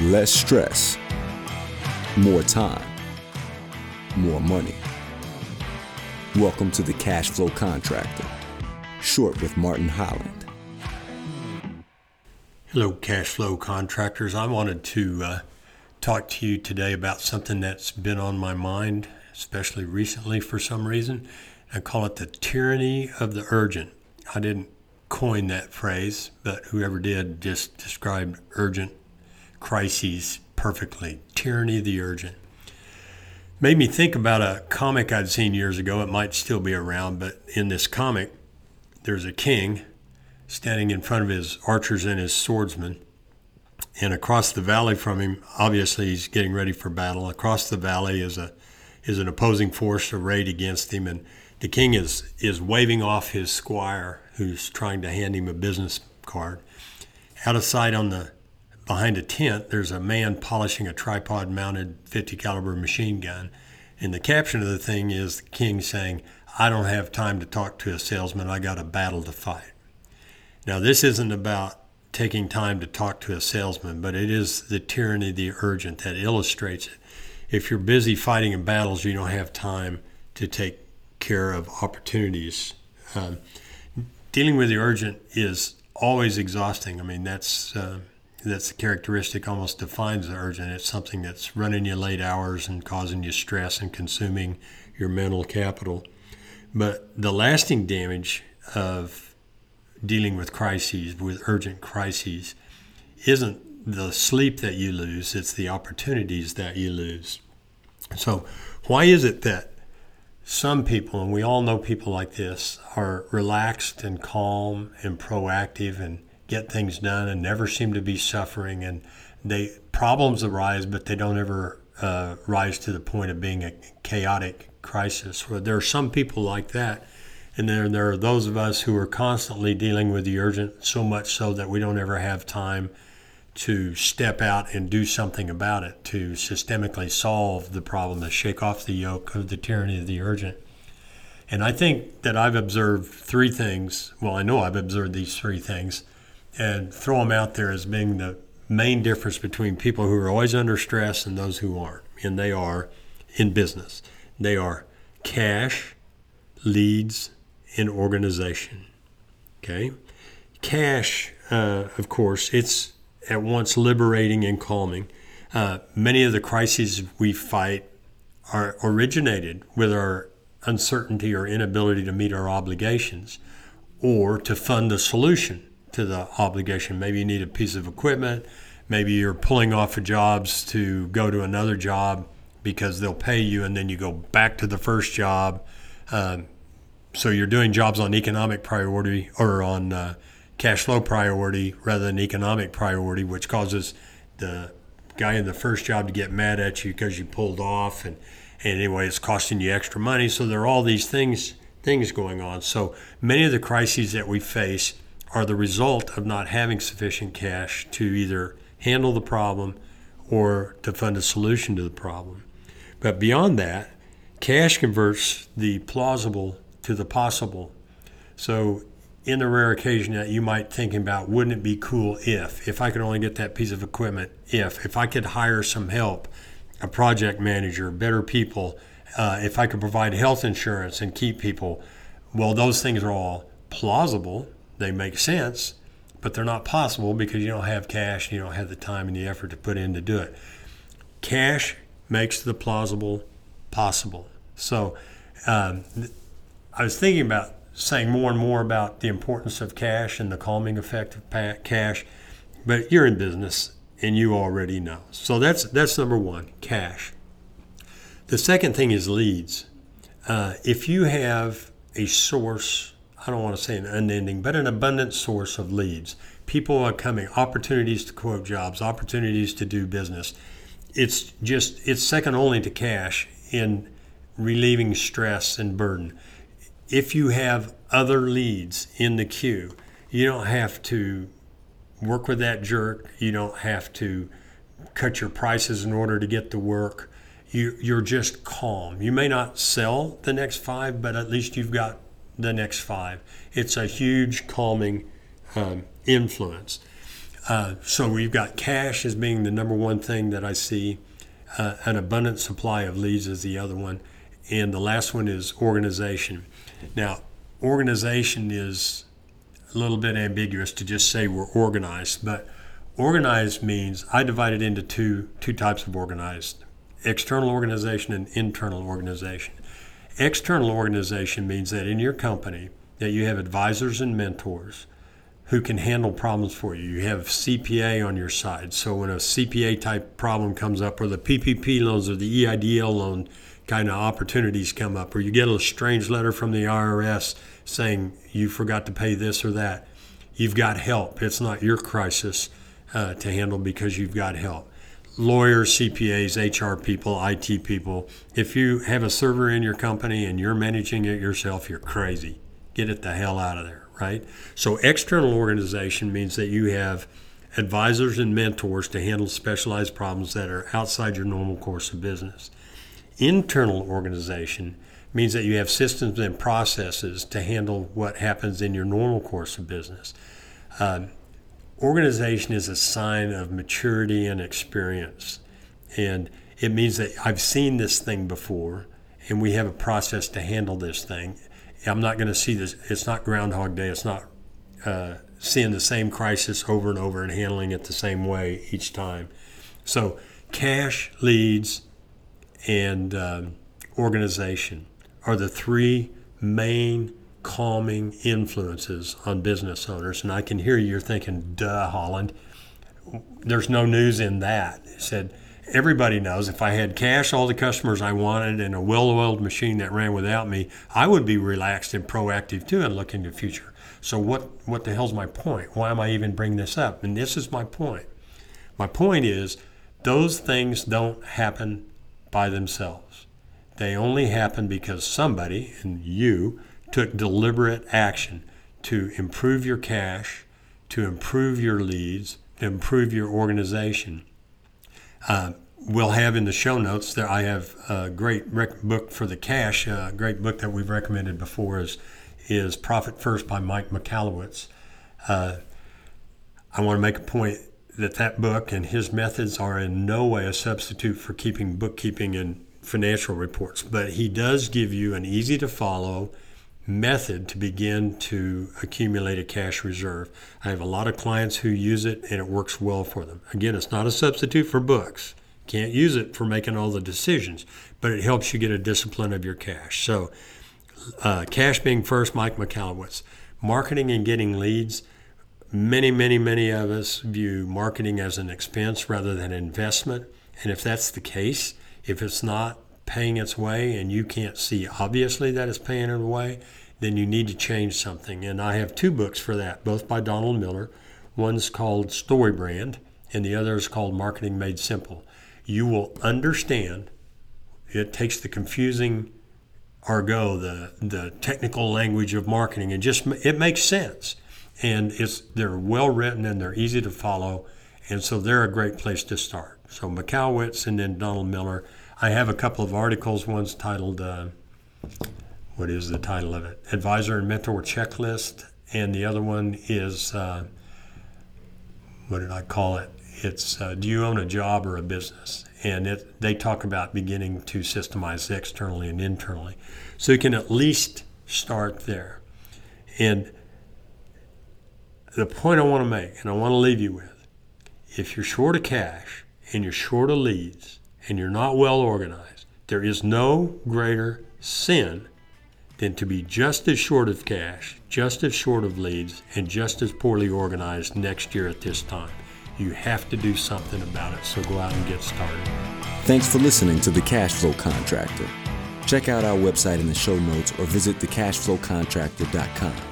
less stress, more time, more money. Welcome to the Cash Flow Contractor, short with Martin Holland. Hello, cash flow contractors. I wanted to uh, talk to you today about something that's been on my mind, especially recently for some reason. I call it the tyranny of the urgent. I didn't coin that phrase, but whoever did just described urgent crises perfectly. Tyranny of the urgent. Made me think about a comic I'd seen years ago. It might still be around, but in this comic, there's a king standing in front of his archers and his swordsmen. And across the valley from him, obviously he's getting ready for battle. Across the valley is a is an opposing force arrayed against him, and the king is is waving off his squire who's trying to hand him a business card. Out of sight on the behind a tent, there's a man polishing a tripod mounted 50 caliber machine gun. And the caption of the thing is the king saying, I don't have time to talk to a salesman. I got a battle to fight. Now, this isn't about taking time to talk to a salesman, but it is the tyranny of the urgent that illustrates it. If you're busy fighting in battles, you don't have time to take care of opportunities. Um, dealing with the urgent is always exhausting. I mean, that's. Uh, that's the characteristic almost defines the urgent. It's something that's running you late hours and causing you stress and consuming your mental capital. But the lasting damage of dealing with crises, with urgent crises, isn't the sleep that you lose, it's the opportunities that you lose. So, why is it that some people, and we all know people like this, are relaxed and calm and proactive and get things done and never seem to be suffering. And they problems arise, but they don't ever uh, rise to the point of being a chaotic crisis. Where there are some people like that, and then there are those of us who are constantly dealing with the urgent, so much so that we don't ever have time to step out and do something about it, to systemically solve the problem, to shake off the yoke of the tyranny of the urgent. And I think that I've observed three things. Well, I know I've observed these three things and throw them out there as being the main difference between people who are always under stress and those who aren't. And they are in business. They are cash, leads, and organization. Okay? Cash, uh, of course, it's at once liberating and calming. Uh, many of the crises we fight are originated with our uncertainty or inability to meet our obligations or to fund a solution to the obligation. Maybe you need a piece of equipment. Maybe you're pulling off of jobs to go to another job because they'll pay you, and then you go back to the first job. Um, so you're doing jobs on economic priority or on uh, cash flow priority rather than economic priority, which causes the guy in the first job to get mad at you because you pulled off, and, and anyway, it's costing you extra money. So there are all these things things going on. So many of the crises that we face are the result of not having sufficient cash to either handle the problem or to fund a solution to the problem. But beyond that, cash converts the plausible to the possible. So, in the rare occasion that you might think about, wouldn't it be cool if, if I could only get that piece of equipment, if, if I could hire some help, a project manager, better people, uh, if I could provide health insurance and keep people, well, those things are all plausible they make sense, but they're not possible because you don't have cash, you don't have the time and the effort to put in to do it. Cash makes the plausible possible. So um, I was thinking about saying more and more about the importance of cash and the calming effect of cash, but you're in business and you already know. So that's that's number one, cash. The second thing is leads. Uh, if you have a source I don't want to say an unending, but an abundant source of leads. People are coming, opportunities to quote jobs, opportunities to do business. It's just, it's second only to cash in relieving stress and burden. If you have other leads in the queue, you don't have to work with that jerk. You don't have to cut your prices in order to get the work. You, you're just calm. You may not sell the next five, but at least you've got the next five. It's a huge calming um, influence. Uh, so we've got cash as being the number one thing that I see. Uh, an abundant supply of leads is the other one, and the last one is organization. Now, organization is a little bit ambiguous to just say we're organized, but organized means I divide it into two two types of organized: external organization and internal organization. External organization means that in your company that you have advisors and mentors who can handle problems for you. You have CPA on your side. So when a CPA type problem comes up, or the PPP loans or the EIDL loan kind of opportunities come up, or you get a strange letter from the IRS saying you forgot to pay this or that, you've got help. It's not your crisis uh, to handle because you've got help. Lawyers, CPAs, HR people, IT people, if you have a server in your company and you're managing it yourself, you're crazy. Get it the hell out of there right? So, external organization means that you have advisors and mentors to handle specialized problems that are outside your normal course of business. Internal organization means that you have systems and processes to handle what happens in your normal course of business. Um, organization is a sign of maturity and experience. And it means that I've seen this thing before and we have a process to handle this thing. I'm not going to see this. It's not Groundhog Day. It's not uh, seeing the same crisis over and over and handling it the same way each time. So, cash, leads, and um, organization are the three main calming influences on business owners. And I can hear you, you're thinking, duh, Holland. There's no news in that. He said, everybody knows if I had cash, all the customers I wanted, and a well oiled machine that ran without me, I would be relaxed and proactive too and look into the future. So, what, what the hell's my point? Why am I even bringing this up? And this is my point. My point is those things don't happen by themselves, they only happen because somebody, and you, took deliberate action to improve your cash, to improve your leads, to improve your organization uh, we'll have in the show notes that I have a great rec- book for the cash. A great book that we've recommended before is is Profit First by Mike Michalowicz. Uh, I want to make a point that that book and his methods are in no way a substitute for keeping bookkeeping and financial reports, but he does give you an easy to follow method to begin to accumulate a cash reserve. I have a lot of clients who use it and it works well for them. Again, it's not a substitute for books. Can't use it for making all the decisions, but it helps you get a discipline of your cash. So, uh, cash being first, Mike Michalowicz. Marketing and getting leads. Many, many, many of us view marketing as an expense rather than investment. And if that's the case, if it's not paying its way and you can't see obviously that it's paying it away, then you need to change something. And I have two books for that, both by Donald Miller. One's called Story Brand, and the other is called Marketing Made Simple. You will understand. It takes the confusing argot, the the technical language of marketing, and just it makes sense. And it's they're well written and they're easy to follow, and so they're a great place to start. So Michalowicz and then Donald Miller I have a couple of articles. One's titled, uh, what is the title of it? Advisor and Mentor Checklist. And the other one is, uh, what did I call it? It's uh, Do You Own a Job or a Business? And it, they talk about beginning to systemize externally and internally. So you can at least start there. And the point I want to make, and I want to leave you with, if you're short of cash and you're short of leads, and you're not well organized, there is no greater sin than to be just as short of cash, just as short of leads, and just as poorly organized next year at this time. You have to do something about it, so go out and get started. Thanks for listening to The Cash Flow Contractor. Check out our website in the show notes or visit thecashflowcontractor.com.